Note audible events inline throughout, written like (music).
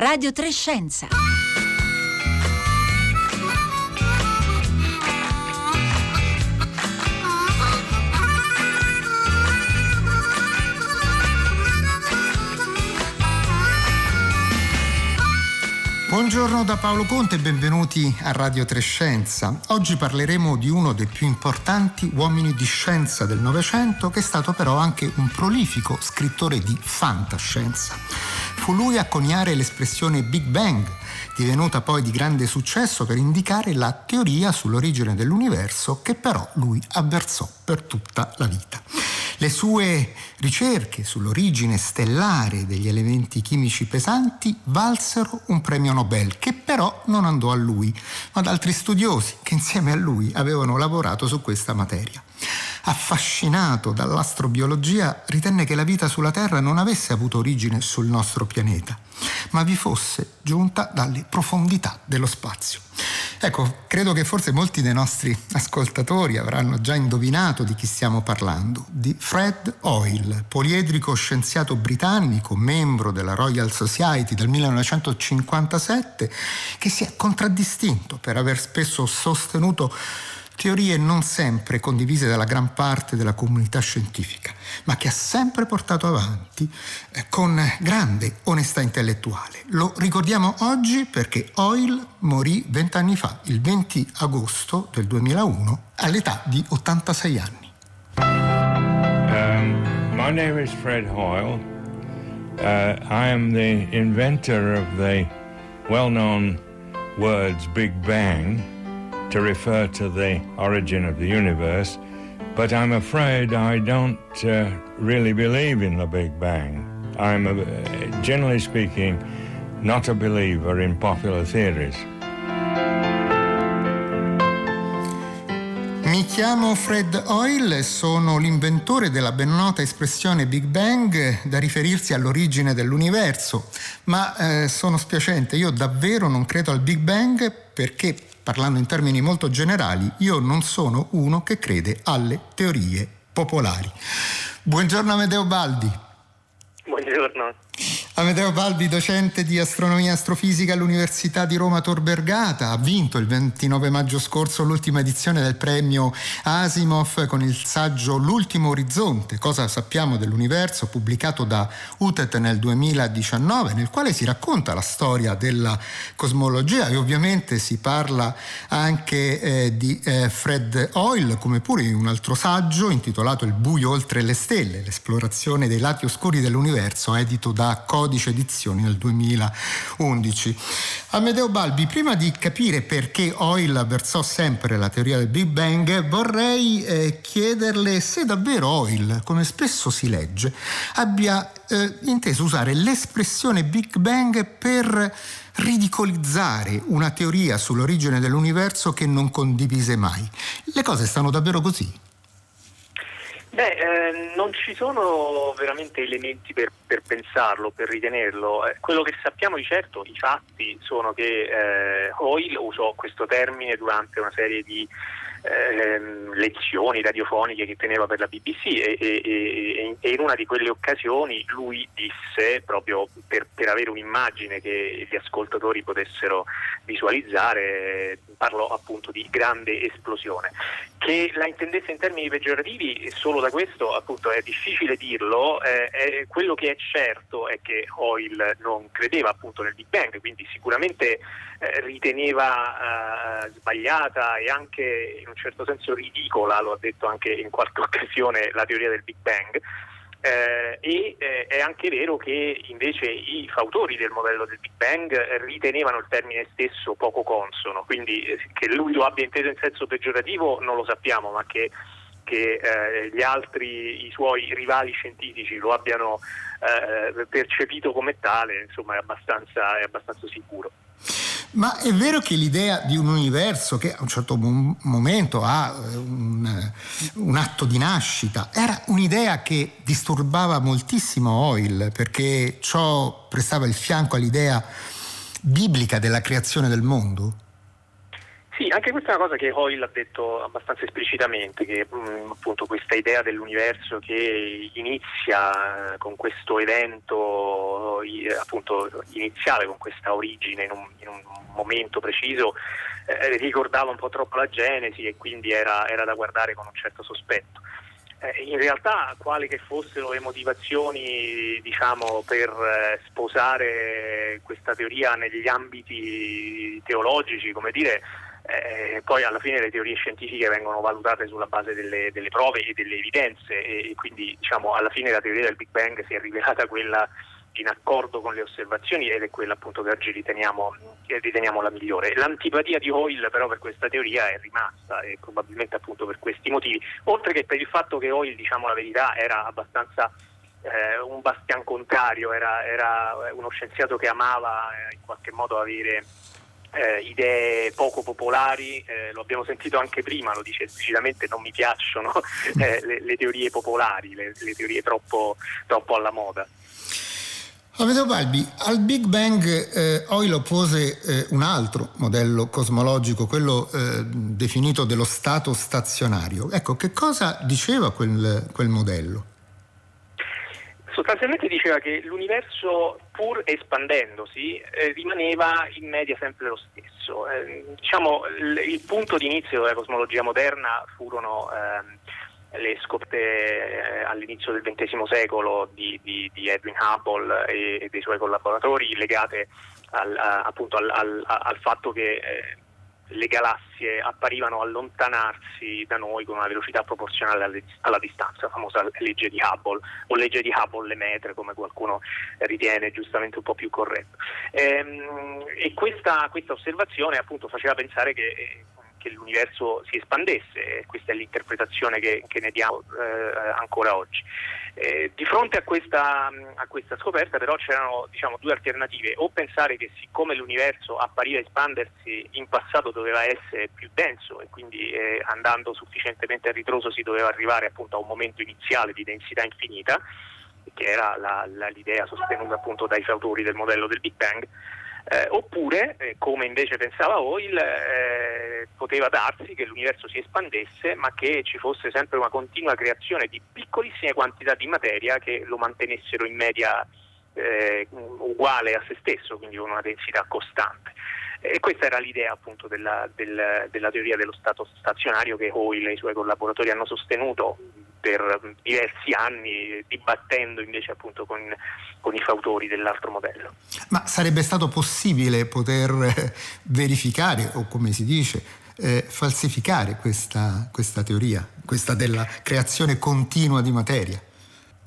Radio Trescenza. Buongiorno da Paolo Conte e benvenuti a Radio Trescenza. Oggi parleremo di uno dei più importanti uomini di scienza del Novecento che è stato però anche un prolifico scrittore di fantascienza. Fu lui a coniare l'espressione Big Bang, divenuta poi di grande successo per indicare la teoria sull'origine dell'universo che però lui avversò per tutta la vita. Le sue ricerche sull'origine stellare degli elementi chimici pesanti valsero un premio Nobel che però non andò a lui, ma ad altri studiosi che insieme a lui avevano lavorato su questa materia. Affascinato dall'astrobiologia, ritenne che la vita sulla Terra non avesse avuto origine sul nostro pianeta, ma vi fosse giunta dalle profondità dello spazio. Ecco, credo che forse molti dei nostri ascoltatori avranno già indovinato di chi stiamo parlando, di Fred Hoyle, poliedrico scienziato britannico, membro della Royal Society dal 1957, che si è contraddistinto per aver spesso sostenuto teorie non sempre condivise dalla gran parte della comunità scientifica, ma che ha sempre portato avanti eh, con grande onestà intellettuale. Lo ricordiamo oggi perché Hoyle morì vent'anni fa, il 20 agosto del 2001, all'età di 86 anni. Um, my name is Fred Hoyle. Uh, I am the inventor of the well-known words Big Bang. To refer to the origin of the universe, but I'm afraid I don't uh, really believe in the Big Bang. I'm, a, generally speaking, not a believer in popular theories. Mi chiamo Fred Hoyle, sono l'inventore della ben nota espressione Big Bang da riferirsi all'origine dell'universo, ma eh, sono spiacente, io davvero non credo al Big Bang perché parlando in termini molto generali, io non sono uno che crede alle teorie popolari. Buongiorno Amedeo Baldi. Buongiorno. Amedeo Baldi, docente di astronomia e astrofisica all'Università di Roma Tor Vergata, ha vinto il 29 maggio scorso l'ultima edizione del premio Asimov con il saggio L'ultimo orizzonte, cosa sappiamo dell'universo, pubblicato da UTET nel 2019, nel quale si racconta la storia della cosmologia e ovviamente si parla anche eh, di eh, Fred Hoyle, come pure in un altro saggio intitolato Il buio oltre le stelle, l'esplorazione dei lati oscuri dell'universo, edito da Codice Edizioni nel 2011. Amedeo Balbi, prima di capire perché Hoyle avversò sempre la teoria del Big Bang, vorrei eh, chiederle se davvero Hoyle, come spesso si legge, abbia eh, inteso usare l'espressione Big Bang per ridicolizzare una teoria sull'origine dell'universo che non condivise mai. Le cose stanno davvero così? Beh, eh, non ci sono veramente elementi per, per pensarlo, per ritenerlo. Eh, quello che sappiamo di certo, i fatti, sono che eh, Hoyle usò questo termine durante una serie di ehm, lezioni radiofoniche che teneva per la BBC e, e, e, in una di quelle occasioni lui disse, proprio per, per, avere un'immagine che gli ascoltatori potessero visualizzare, parlò appunto di grande esplosione. Che la intendesse in termini peggiorativi, solo da questo appunto è difficile dirlo, eh, quello che è certo è che Hoyle non credeva appunto nel Big Bang, quindi sicuramente eh, riteneva eh, sbagliata e anche in un certo senso ridicola, lo ha detto anche in qualche (laughs) occasione, la teoria del Big Bang. Eh, e eh, è anche vero che invece i fautori del modello del Big Bang ritenevano il termine stesso poco consono, quindi eh, che lui lo abbia inteso in senso peggiorativo non lo sappiamo, ma che, che eh, gli altri, i suoi rivali scientifici lo abbiano eh, percepito come tale, insomma è abbastanza, è abbastanza sicuro. Ma è vero che l'idea di un universo che a un certo momento ha eh, un, un, atto di nascita era un'idea che disturbava moltissimo Hoyle perché ciò prestava il fianco all'idea biblica della creazione del mondo? Sì, anche questa è una cosa che Hoyle ha detto abbastanza esplicitamente, che mh, mm, appunto questa idea dell'universo che inizia con questo evento appunto iniziale, con questa origine in un, in un momento preciso, eh, ricordava un po' troppo la Genesi e quindi era, era da guardare con un certo sospetto. Eh, in realtà quali che fossero le motivazioni diciamo, per eh, sposare questa teoria negli ambiti teologici, come dire, eh, poi alla fine le teorie scientifiche vengono valutate sulla base delle, delle prove e delle evidenze e quindi diciamo, alla fine la teoria del Big Bang si è rivelata quella in accordo con le osservazioni ed è quella appunto che oggi riteniamo, che riteniamo la migliore. L'antipatia di Hoyle però per questa teoria è rimasta e probabilmente appunto per questi motivi, oltre che per il fatto che Hoyle, diciamo la verità, era abbastanza eh, un bastian contrario, era, era, uno scienziato che amava eh, in qualche modo avere eh, idee poco popolari, eh, lo abbiamo sentito anche prima, lo dice esplicitamente, non mi piacciono (laughs) eh, le, le, teorie popolari, le, le teorie troppo, troppo, alla moda. Amedeo Balbi, al Big Bang eh, Hoyle oppose eh, un altro modello cosmologico, quello eh, definito dello stato stazionario. Ecco, che cosa diceva quel, quel modello? Sostanzialmente diceva che l'universo, pur espandendosi, eh, rimaneva in media sempre lo stesso. Eh, diciamo, l- il punto di inizio della cosmologia moderna furono eh, le scoperte all'inizio del XX secolo di, di, di Edwin Hubble e, e, dei suoi collaboratori legate al, a, appunto al, al, al fatto che eh, le galassie apparivano allontanarsi da noi con una velocità proporzionale alla distanza, la famosa legge di Hubble o legge di Hubble-Lemaitre come qualcuno ritiene giustamente un po' più corretto. Ehm, e questa, questa, osservazione appunto faceva pensare che che l'universo si espandesse, questa è l'interpretazione che, che ne diamo eh, ancora oggi. Eh, di fronte a questa, a questa, scoperta però c'erano diciamo, due alternative, o pensare che siccome l'universo appariva espandersi in passato doveva essere più denso e quindi eh, andando sufficientemente a ritroso si doveva arrivare appunto a un momento iniziale di densità infinita, che era la, la, l'idea sostenuta appunto dai fautori del modello del Big Bang, eh, oppure, eh, come invece pensava Hoyle, eh, poteva darsi che l'universo si espandesse, ma che ci fosse sempre una continua creazione di piccolissime quantità di materia che lo mantenessero in media eh, uguale a se stesso, quindi con una densità costante. E questa era l'idea appunto della, del, della teoria dello stato stazionario che Hoyle e i suoi collaboratori hanno sostenuto per diversi anni, dibattendo invece appunto con, con, i fautori dell'altro modello. Ma sarebbe stato possibile poter eh, verificare, o come si dice, eh, falsificare questa, questa teoria, questa della creazione continua di materia?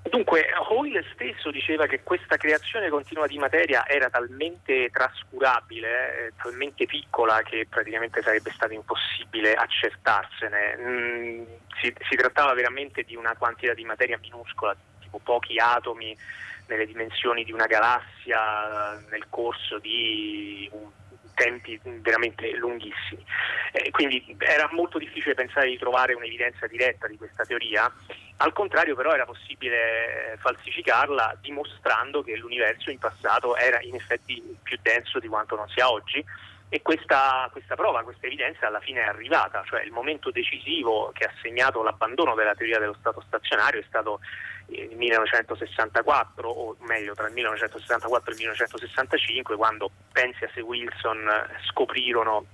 Dunque, Hoyle stesso diceva che questa creazione continua di materia era talmente trascurabile, eh, talmente piccola che praticamente sarebbe stato impossibile accertarsene. Mm, si, si, trattava veramente di una quantità di materia minuscola, tipo pochi atomi nelle dimensioni di una galassia nel corso di un tempi veramente lunghissimi. Eh, quindi era molto difficile pensare di trovare un'evidenza diretta di questa teoria, al contrario però era possibile falsificarla dimostrando che l'universo in passato era in effetti più denso di quanto non sia oggi. E questa, questa, prova, questa evidenza alla fine è arrivata, cioè il momento decisivo che ha segnato l'abbandono della teoria dello stato stazionario è stato il 1964 o meglio tra il 1964 e il 1965 quando Penzias e Wilson scoprirono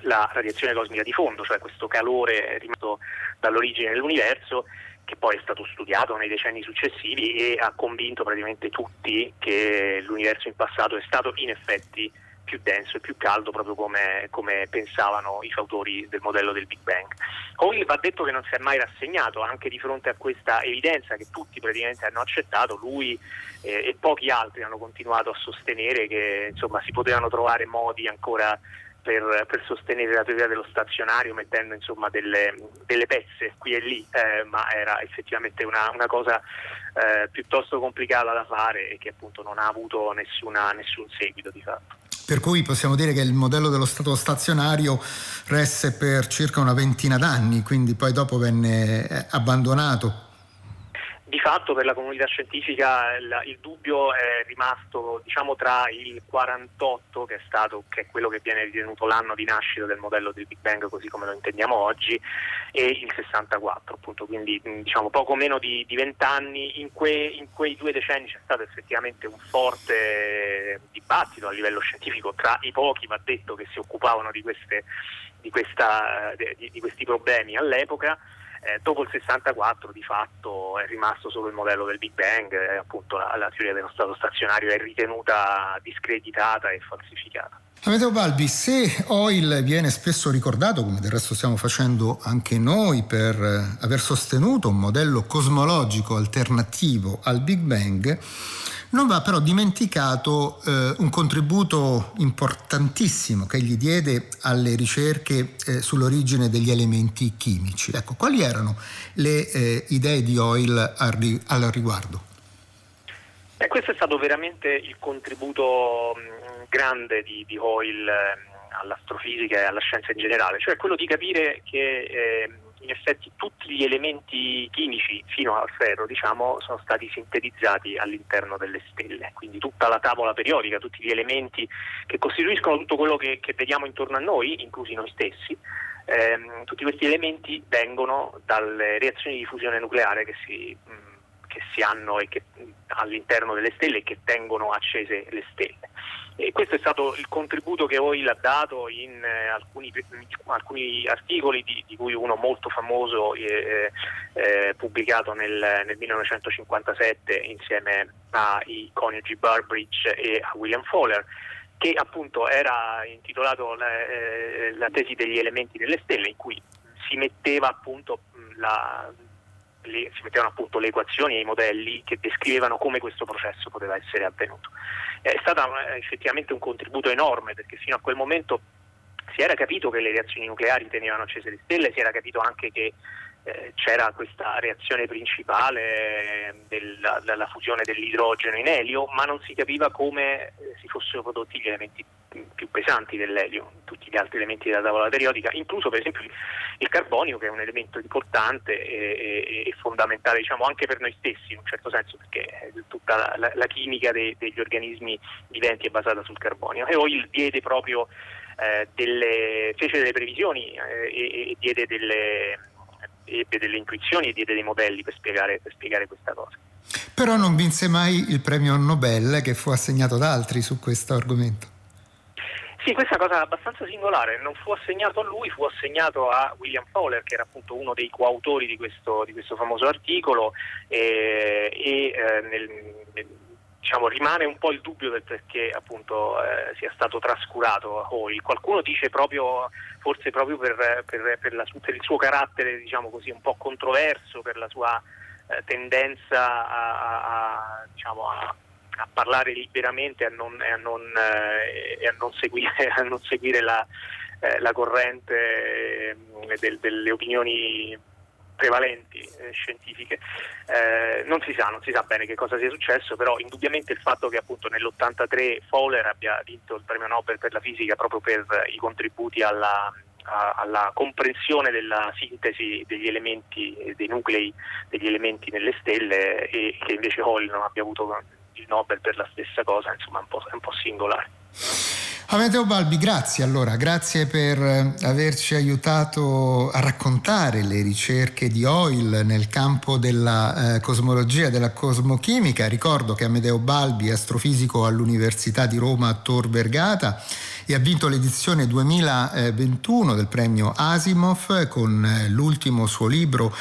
la radiazione cosmica di fondo, cioè questo calore rimasto dall'origine dell'universo che poi è stato studiato nei decenni successivi e ha convinto praticamente tutti che l'universo in passato è stato in effetti più denso e più caldo proprio come, come, pensavano i fautori del modello del Big Bang. Hoyle va detto che non si è mai rassegnato anche di fronte a questa evidenza che tutti praticamente hanno accettato, lui eh, e pochi altri hanno continuato a sostenere che insomma, si potevano trovare modi ancora per, per, sostenere la teoria dello stazionario mettendo insomma, delle, delle, pezze qui e lì, eh, ma era effettivamente una, una cosa eh, piuttosto complicata da fare e che appunto non ha avuto nessuna, nessun seguito di fatto. Per cui possiamo dire che il modello dello stato stazionario resse per circa una ventina d'anni, quindi poi dopo venne eh, abbandonato di fatto per la comunità scientifica il, il dubbio è rimasto diciamo, tra il 48, che è, stato, che è quello che viene ritenuto l'anno di nascita del modello del Big Bang così come lo intendiamo oggi, e il 64, appunto, quindi diciamo, poco meno di, di 20 anni. In, que, in, quei due decenni c'è stato effettivamente un forte dibattito a livello scientifico tra i pochi, va detto, che si occupavano di, queste, di, questa, di, di questi problemi all'epoca eh, dopo il 64 di fatto è rimasto solo il modello del Big Bang, eh, appunto la, la, teoria dello stato stazionario è ritenuta discreditata e falsificata. Amedeo Balbi, se Oil viene spesso ricordato, come del resto stiamo facendo anche noi, per eh, aver sostenuto un modello cosmologico alternativo al Big Bang, non va però dimenticato eh, un contributo importantissimo che gli diede alle ricerche eh, sull'origine degli elementi chimici. Ecco, quali erano le eh, idee di Hoyle al, al riguardo? Eh, questo è stato veramente il contributo mh, grande di, di Hoyle mh, all'astrofisica e alla scienza in generale, cioè quello di capire che eh, in effetti tutti gli elementi chimici fino al ferro diciamo, sono stati sintetizzati all'interno delle stelle, quindi tutta la tavola periodica, tutti gli elementi che costituiscono tutto quello che, che vediamo intorno a noi, inclusi noi stessi, ehm, tutti questi elementi vengono dalle reazioni di fusione nucleare che si, mh, che si hanno che, all'interno delle stelle e che tengono accese le stelle. E questo è stato il contributo che Oil ha dato in eh, alcuni, alcuni, articoli, di, di, cui uno molto famoso eh, eh, pubblicato nel, nel, 1957 insieme ai coniugi Burbridge e a William Fowler, che appunto era intitolato la, eh, la tesi degli elementi delle stelle, in cui si metteva appunto la, le, si mettevano appunto le equazioni e i modelli che descrivevano come questo processo poteva essere avvenuto. È stato eh, effettivamente un contributo enorme perché fino a quel momento si era capito che le reazioni nucleari tenevano accese le stelle, si era capito anche che eh, c'era questa reazione principale della, della, fusione dell'idrogeno in elio, ma non si capiva come eh, si fossero prodotti gli elementi più pesanti dell'elio, tutti gli altri elementi della tavola periodica, incluso per esempio il carbonio che è un elemento importante e, e, fondamentale diciamo, anche per noi stessi in un certo senso perché tutta la, la, la chimica dei, degli organismi viventi è basata sul carbonio e Oil diede proprio eh, delle, fece delle previsioni eh, e, e diede delle ebbe delle intuizioni e diede dei modelli per spiegare, per spiegare questa cosa. Però non vinse mai il premio Nobel che fu assegnato da altri su questo argomento. Sì, questa cosa abbastanza singolare, non fu assegnato a lui, fu assegnato a William Fowler, che era appunto uno dei coautori di questo, di questo famoso articolo e, e eh, nel, diciamo, rimane un po' il dubbio del perché appunto eh, sia stato trascurato Hoyle. Qualcuno dice proprio, forse proprio per, per, per, la, per il suo carattere diciamo così, un po' controverso, per la sua eh, tendenza a, a, a, diciamo, a, parlare liberamente e a non, e a non, eh, seguire, (laughs) non seguire la, eh, la, corrente eh, del, delle opinioni prevalenti eh, scientifiche. Eh, non si sa, non si sa bene che cosa sia successo, però indubbiamente il fatto che appunto nell'83 Fowler abbia vinto il premio Nobel per la fisica proprio per i contributi alla, a, alla comprensione della sintesi degli elementi, dei nuclei degli elementi nelle stelle e che invece Hall non abbia avuto il Nobel per la stessa cosa, insomma un po', è un po singolare. Ameteo Balbi, grazie allora, grazie per eh, averci aiutato a raccontare le ricerche di Oil nel campo della eh, cosmologia, della cosmochimica. Ricordo che Amedeo Balbi è astrofisico all'Università di Roma Tor Vergata e ha vinto l'edizione 2021 del premio Asimov con eh, l'ultimo suo libro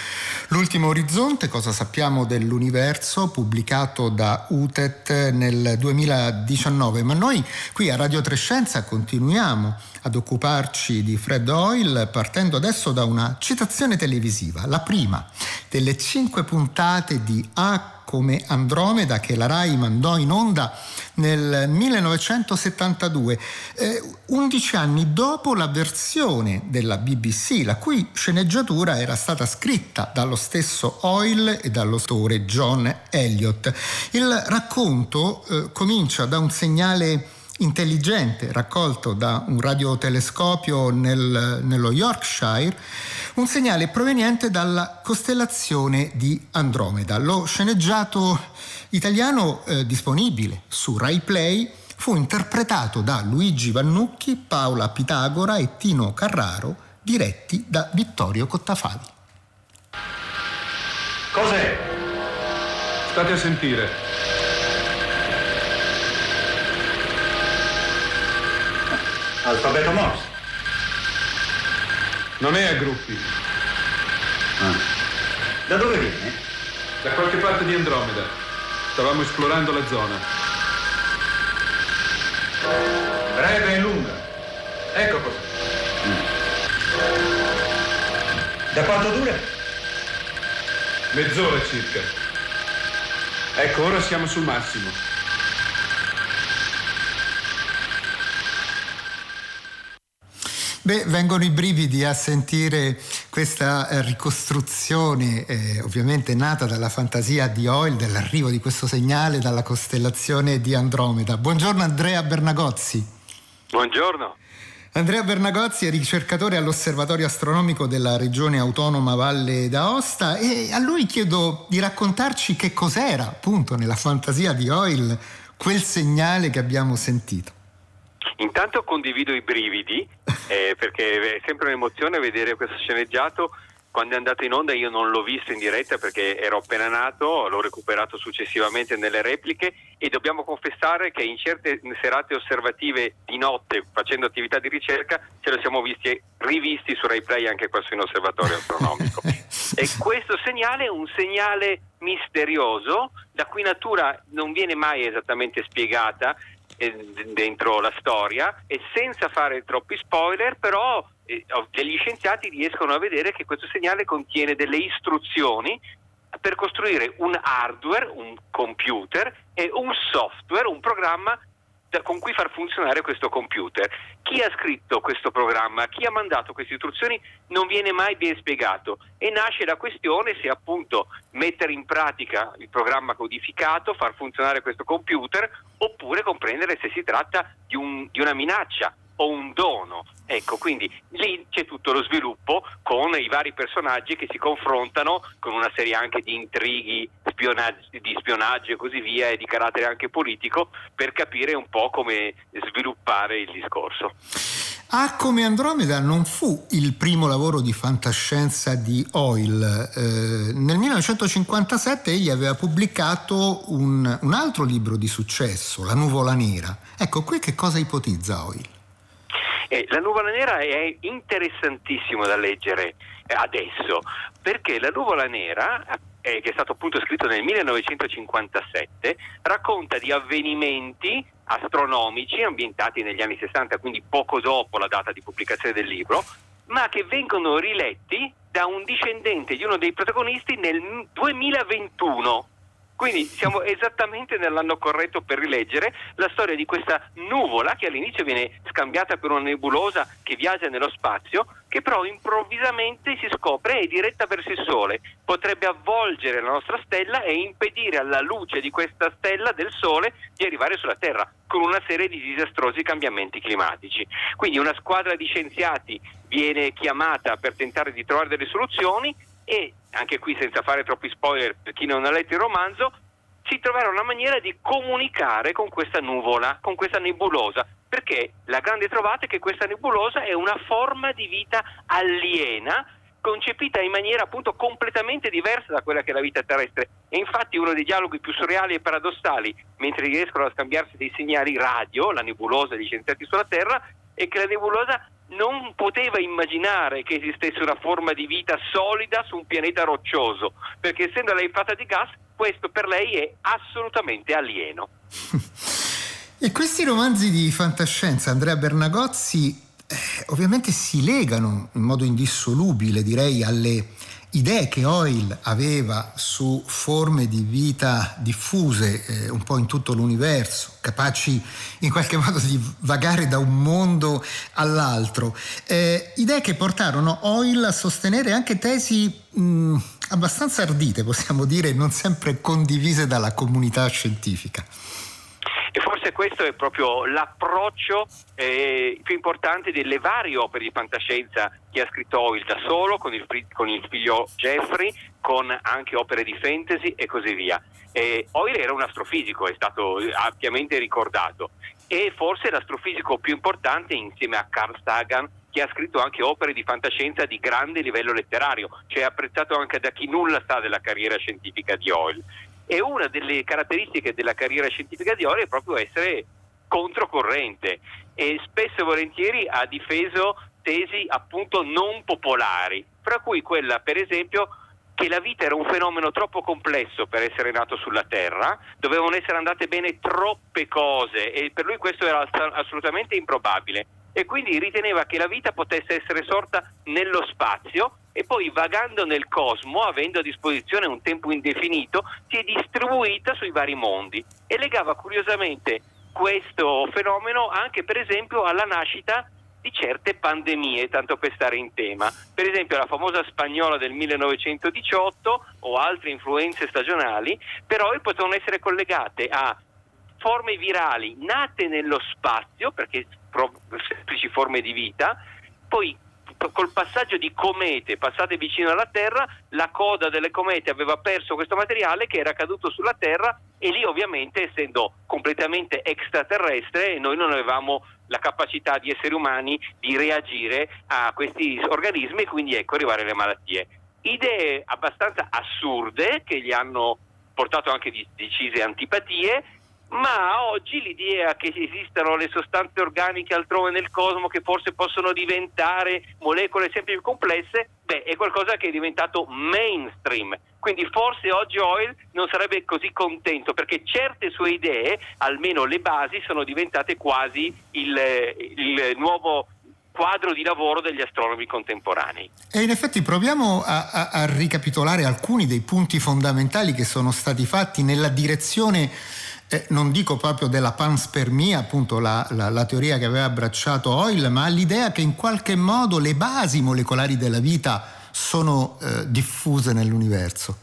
L'ultimo orizzonte, cosa sappiamo dell'universo, pubblicato da UTET nel 2019. Ma noi qui a Radio Trescenza continuiamo ad occuparci di Fred Hoyle partendo adesso da una citazione televisiva, la prima delle cinque puntate di A come Andromeda che la RAI mandò in onda nel 1972, eh, 11 anni dopo la versione della BBC, la cui sceneggiatura era stata scritta dallo stesso Hoyle e dallo autore John Elliott. Il racconto eh, comincia da un segnale intelligente raccolto da un radiotelescopio nel, nello Yorkshire, un segnale proveniente dalla costellazione di Andromeda. Lo sceneggiato italiano eh, disponibile su Rai Play fu interpretato da Luigi Vannucchi, Paola Pitagora e Tino Carraro, diretti da Vittorio Cottafavi. Cos'è? State a sentire. Alfabeto Morse. Non è a gruppi. Ah. Da dove viene? Da qualche parte di Andromeda. Stavamo esplorando la zona. Breve e lunga. Ecco così. Da quanto dura? Mezz'ora circa. Ecco, ora siamo sul massimo. Beh, vengono i brividi a sentire questa eh, ricostruzione, eh, ovviamente nata dalla fantasia di Oil, dell'arrivo di questo segnale dalla costellazione di Andromeda. Buongiorno Andrea Bernagozzi. Buongiorno. Andrea Bernagozzi è ricercatore all'Osservatorio Astronomico della Regione Autonoma Valle d'Aosta e a lui chiedo di raccontarci che cos'era appunto nella fantasia di Oil quel segnale che abbiamo sentito. Intanto condivido i brividi eh, perché è sempre un'emozione vedere questo sceneggiato. Quando è andato in onda io non l'ho visto in diretta perché ero appena nato, l'ho recuperato successivamente nelle repliche e dobbiamo confessare che in certe serate osservative di notte facendo attività di ricerca ce lo siamo visti rivisti su RaiPlay anche questo in osservatorio astronomico. (laughs) e questo segnale è un segnale misterioso la cui natura non viene mai esattamente spiegata dentro la storia e senza fare troppi spoiler però eh, degli scienziati riescono a vedere che questo segnale contiene delle istruzioni per costruire un hardware, un computer e un software, un programma con cui far funzionare questo computer. Chi ha scritto questo programma, chi ha mandato queste istruzioni non viene mai ben spiegato e nasce la questione se appunto mettere in pratica il programma codificato, far funzionare questo computer oppure comprendere se si tratta di, un, di una minaccia o un dono. Ecco, quindi lì c'è tutto lo sviluppo con i vari personaggi che si confrontano con una serie anche di intrighi, di spionaggio e così via e di carattere anche politico per capire un po' come sviluppare il discorso. Ah, come Andromeda non fu il primo lavoro di fantascienza di Hoyle. Eh, nel 1957 egli aveva pubblicato un, un altro libro di successo, La nuvola nera. Ecco, qui che cosa ipotizza Hoyle? Eh, la nuvola nera è interessantissimo da leggere eh, adesso, perché la nuvola nera, eh, che è stato appunto scritto nel 1957, racconta di avvenimenti astronomici ambientati negli anni 60, quindi poco dopo la data di pubblicazione del libro, ma che vengono riletti da un discendente di uno dei protagonisti nel 2021. Quindi siamo esattamente nell'anno corretto per rileggere la storia di questa nuvola che all'inizio viene scambiata per una nebulosa che viaggia nello spazio, che però improvvisamente si scopre è diretta verso il Sole. Potrebbe avvolgere la nostra stella e impedire alla luce di questa stella del Sole di arrivare sulla Terra con una serie di disastrosi cambiamenti climatici. Quindi una squadra di scienziati viene chiamata per tentare di trovare delle soluzioni e anche qui senza fare troppi spoiler per chi non ha letto il romanzo, si troverà una maniera di comunicare con questa nuvola, con questa nebulosa, perché la grande trovata è che questa nebulosa è una forma di vita aliena concepita in maniera appunto completamente diversa da quella che è la vita terrestre. E infatti uno dei dialoghi più surreali e paradossali, mentre riescono a scambiarsi dei segnali radio, la nebulosa degli scienziati sulla Terra, è che la nebulosa non poteva immaginare che esistesse una forma di vita solida su un pianeta roccioso, perché essendo lei fatta di gas, questo per lei è assolutamente alieno. (laughs) e questi romanzi di fantascienza, Andrea Bernagozzi, eh, ovviamente si legano in modo indissolubile, direi, alle idee che Hoyle aveva su forme di vita diffuse eh, un po' in tutto l'universo, capaci in qualche (laughs) modo di vagare da un mondo all'altro. Eh, idee che portarono Hoyle a sostenere anche tesi mh, abbastanza ardite, possiamo dire, non sempre condivise dalla comunità scientifica. E forse questo è proprio l'approccio eh, più importante delle varie opere di fantascienza che ha scritto Hoyle da solo, con il, con il figlio Jeffrey, con anche opere di fantasy e così via. Eh, Hoyle era un astrofisico, è stato ampiamente ricordato, e forse l'astrofisico più importante insieme a Carl Sagan che ha scritto anche opere di fantascienza di grande livello letterario, cioè apprezzato anche da chi nulla sa della carriera scientifica di Hoyle. E una delle caratteristiche della carriera scientifica di Hoyle è proprio essere controcorrente e spesso e volentieri ha difeso tesi appunto non popolari, fra cui quella per esempio che la vita era un fenomeno troppo complesso per essere nato sulla Terra, dovevano essere andate bene troppe cose e per lui questo era assolutamente improbabile. E quindi riteneva che la vita potesse essere sorta nello spazio e poi vagando nel cosmo, avendo a disposizione un tempo indefinito, si è distribuita sui vari mondi e legava curiosamente questo fenomeno anche per esempio alla nascita di certe pandemie, tanto per stare in tema. Per esempio la famosa spagnola del 1918 o altre influenze stagionali, però potevano essere collegate a forme virali nate nello spazio, perché semplici forme di vita, poi col passaggio di comete passate vicino alla Terra, la coda delle comete aveva perso questo materiale che era caduto sulla Terra e lì ovviamente essendo completamente extraterrestre noi non avevamo la capacità di esseri umani di reagire a questi organismi e quindi ecco arrivare le malattie. Idee abbastanza assurde che gli hanno portato anche decise antipatie ma oggi l'idea che esistano le sostanze organiche altrove nel cosmo che forse possono diventare molecole sempre più complesse, beh, è qualcosa che è diventato mainstream. Quindi forse oggi Oil non sarebbe così contento perché certe sue idee, almeno le basi, sono diventate quasi il, il nuovo quadro di lavoro degli astronomi contemporanei. E in effetti proviamo a, a, a ricapitolare alcuni dei punti fondamentali che sono stati fatti nella direzione eh, non dico proprio della panspermia, appunto la, la, la, teoria che aveva abbracciato Hoyle, ma l'idea che in qualche modo le basi molecolari della vita sono eh, diffuse nell'universo.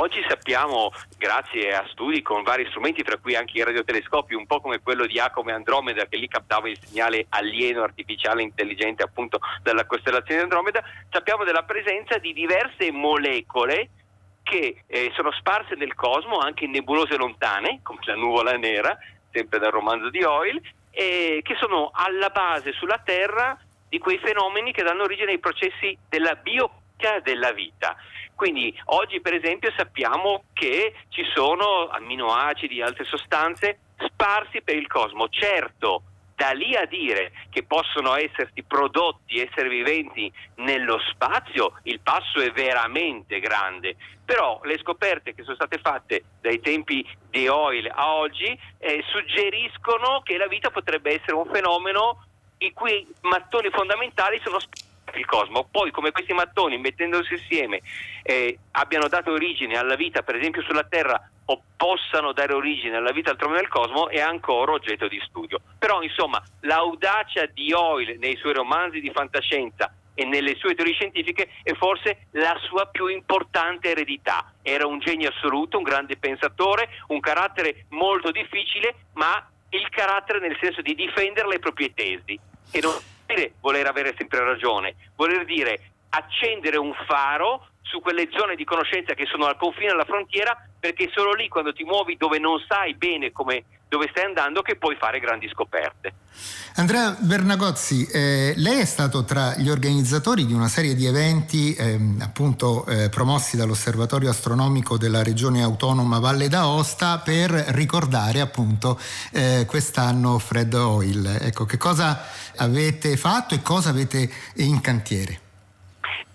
Oggi sappiamo, grazie a studi con vari strumenti, tra cui anche i radiotelescopi, un po' come quello di Giacomo Andromeda, che lì captava il segnale alieno artificiale intelligente appunto dalla costellazione di Andromeda, sappiamo della presenza di diverse molecole che eh, sono sparse nel cosmo anche in nebulose lontane, come la nuvola nera, sempre dal romanzo di Hoyle, e che sono alla base sulla Terra di quei fenomeni che danno origine ai processi della biochimica della vita. Quindi oggi per esempio sappiamo che ci sono amminoacidi e altre sostanze sparsi per il cosmo. Certo, da lì a dire che possono essersi prodotti esseri viventi nello spazio, il passo è veramente grande. Però le scoperte che sono state fatte dai tempi di Oil a oggi eh, suggeriscono che la vita potrebbe essere un fenomeno i cui mattoni fondamentali sono il cosmo. Poi come questi mattoni mettendosi insieme eh, abbiano dato origine alla vita, per esempio sulla Terra, o possano dare origine alla vita altrove nel cosmo è ancora oggetto di studio. Però insomma l'audacia di Hoyle nei suoi romanzi di fantascienza e nelle sue teorie scientifiche è forse la sua più importante eredità. Era un genio assoluto, un grande pensatore, un carattere molto difficile, ma il carattere nel senso di difendere le proprie tesi e non dire voler avere sempre ragione, voler dire accendere un faro su quelle zone di conoscenza che sono al confine, alla frontiera, perché solo lì quando ti muovi dove non sai bene come, dove stai andando che puoi fare grandi scoperte. Andrea Bernagozzi, eh, lei è stato tra gli organizzatori di una serie di eventi eh, appunto eh, promossi dall'Osservatorio Astronomico della Regione Autonoma Valle d'Aosta per ricordare appunto eh, quest'anno Fred Oil. Ecco, che cosa avete fatto e cosa avete in cantiere?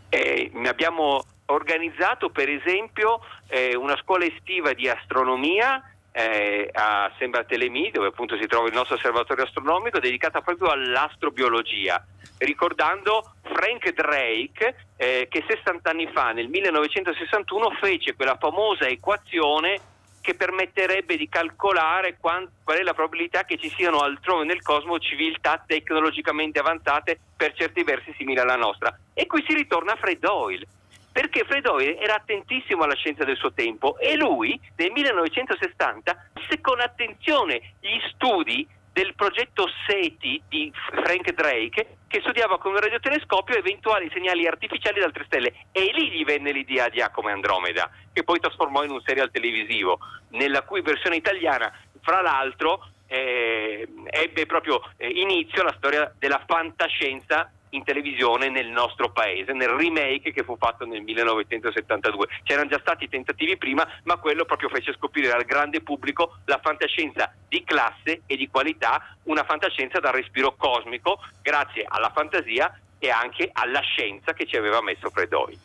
Eh, abbiamo organizzato per esempio eh, una scuola estiva di astronomia eh, a Sembra Telemi, dove appunto si trova il nostro osservatorio astronomico, dedicata proprio all'astrobiologia, ricordando Frank Drake eh, che 60 anni fa, nel 1961, fece quella famosa equazione che permetterebbe di calcolare qual è la probabilità che ci siano altrove nel cosmo civiltà tecnologicamente avanzate per certi versi simili alla nostra. E qui si ritorna a Fred Doyle perché Hoyle era attentissimo alla scienza del suo tempo e lui nel 1960 disse con attenzione gli studi del progetto SETI di Frank Drake che studiava con un radiotelescopio eventuali segnali artificiali da altre stelle. E lì gli venne l'idea di Acome Andromeda che poi trasformò in un serial televisivo nella cui versione italiana fra l'altro eh, ebbe proprio eh, inizio la storia della fantascienza in televisione nel nostro paese, nel remake che fu fatto nel 1972. C'erano già stati tentativi prima, ma quello proprio fece scoprire al grande pubblico la fantascienza di classe e di qualità, una fantascienza dal respiro cosmico, grazie alla fantasia e anche alla scienza che ci aveva messo Fredoi.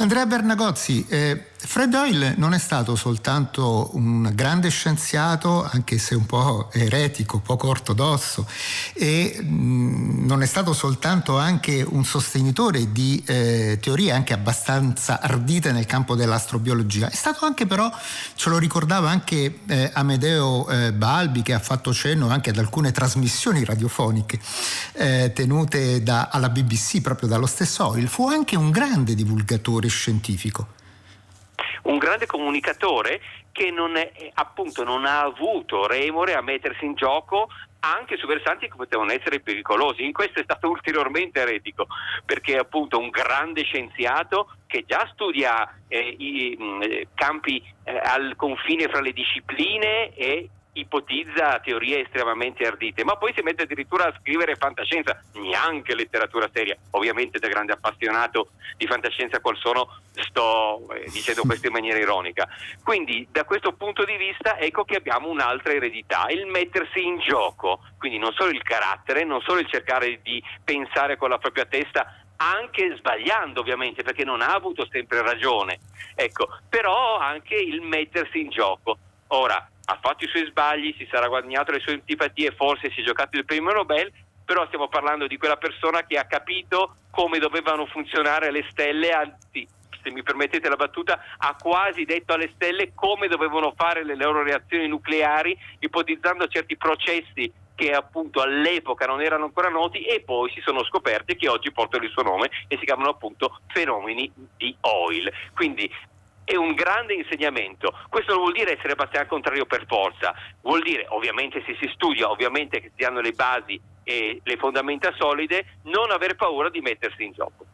Andrea Bernagozzi, eh, Fred Hoyle non è stato soltanto un grande scienziato, anche se un po' eretico, poco ortodosso, e mh, mm, non è stato soltanto anche un sostenitore di eh, teorie anche abbastanza ardite nel campo dell'astrobiologia, è stato anche però, ce lo ricordava anche eh, Amedeo eh, Balbi, che ha fatto cenno anche ad alcune trasmissioni radiofoniche eh, tenute da, alla BBC proprio dallo stesso Hoyle, fu anche un grande divulgatore scientifico? Un grande comunicatore che non, è, appunto, non ha avuto remore a mettersi in gioco anche su versanti che potevano essere pericolosi. In questo è stato ulteriormente eretico, perché appunto un grande scienziato che già studia eh, i mh, mm, campi eh, al confine fra le discipline e ipotizza teorie estremamente ardite, ma poi si mette addirittura a scrivere fantascienza, neanche letteratura seria. Ovviamente da grande appassionato di fantascienza qual sono sto eh, dicendo questo in maniera ironica. Quindi da questo punto di vista ecco che abbiamo un'altra eredità, il mettersi in gioco, quindi non solo il carattere, non solo il cercare di pensare con la propria testa anche sbagliando ovviamente perché non ha avuto sempre ragione, ecco, però anche il mettersi in gioco. Ora, ha fatto i suoi sbagli, si sarà guadagnato le sue antipatie, forse si è giocato il premio Nobel, però stiamo parlando di quella persona che ha capito come dovevano funzionare le stelle, anzi, se mi permettete la battuta, ha quasi detto alle stelle come dovevano fare le loro reazioni nucleari, ipotizzando certi processi che appunto all'epoca non erano ancora noti e poi si sono scoperti che oggi portano il suo nome e si chiamano appunto fenomeni di oil. Quindi è un grande insegnamento. Questo non vuol dire essere abbastanza contrario per forza, vuol dire ovviamente se si studia, ovviamente che si hanno le basi e le fondamenta solide, non aver paura di mettersi in gioco.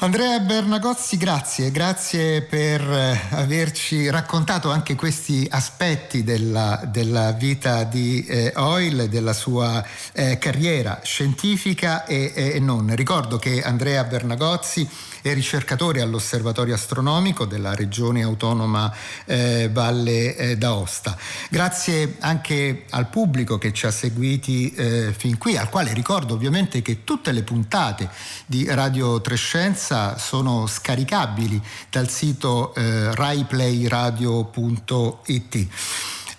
Andrea Bernagozzi, grazie, grazie per eh, averci raccontato anche questi aspetti della, della vita di eh, Oil, della sua eh, carriera scientifica e, e non. Ricordo che Andrea Bernagozzi è ricercatore all'Osservatorio Astronomico della Regione Autonoma eh, Valle eh, d'Aosta. Grazie anche al pubblico che ci ha seguiti eh, fin qui, al quale ricordo ovviamente che tutte le puntate di Radio Trescenza sono scaricabili dal sito eh, raiplayradio.it.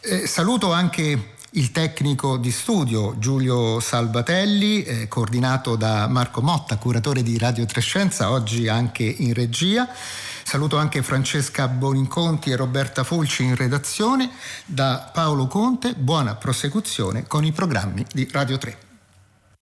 Eh, saluto anche il tecnico di studio Giulio Salvatelli, eh, coordinato da Marco Motta, curatore di Radio Trescenza, oggi anche in regia. Saluto anche Francesca Boninconti e Roberta Fulci in redazione. Da Paolo Conte, buona prosecuzione con i programmi di Radio 3.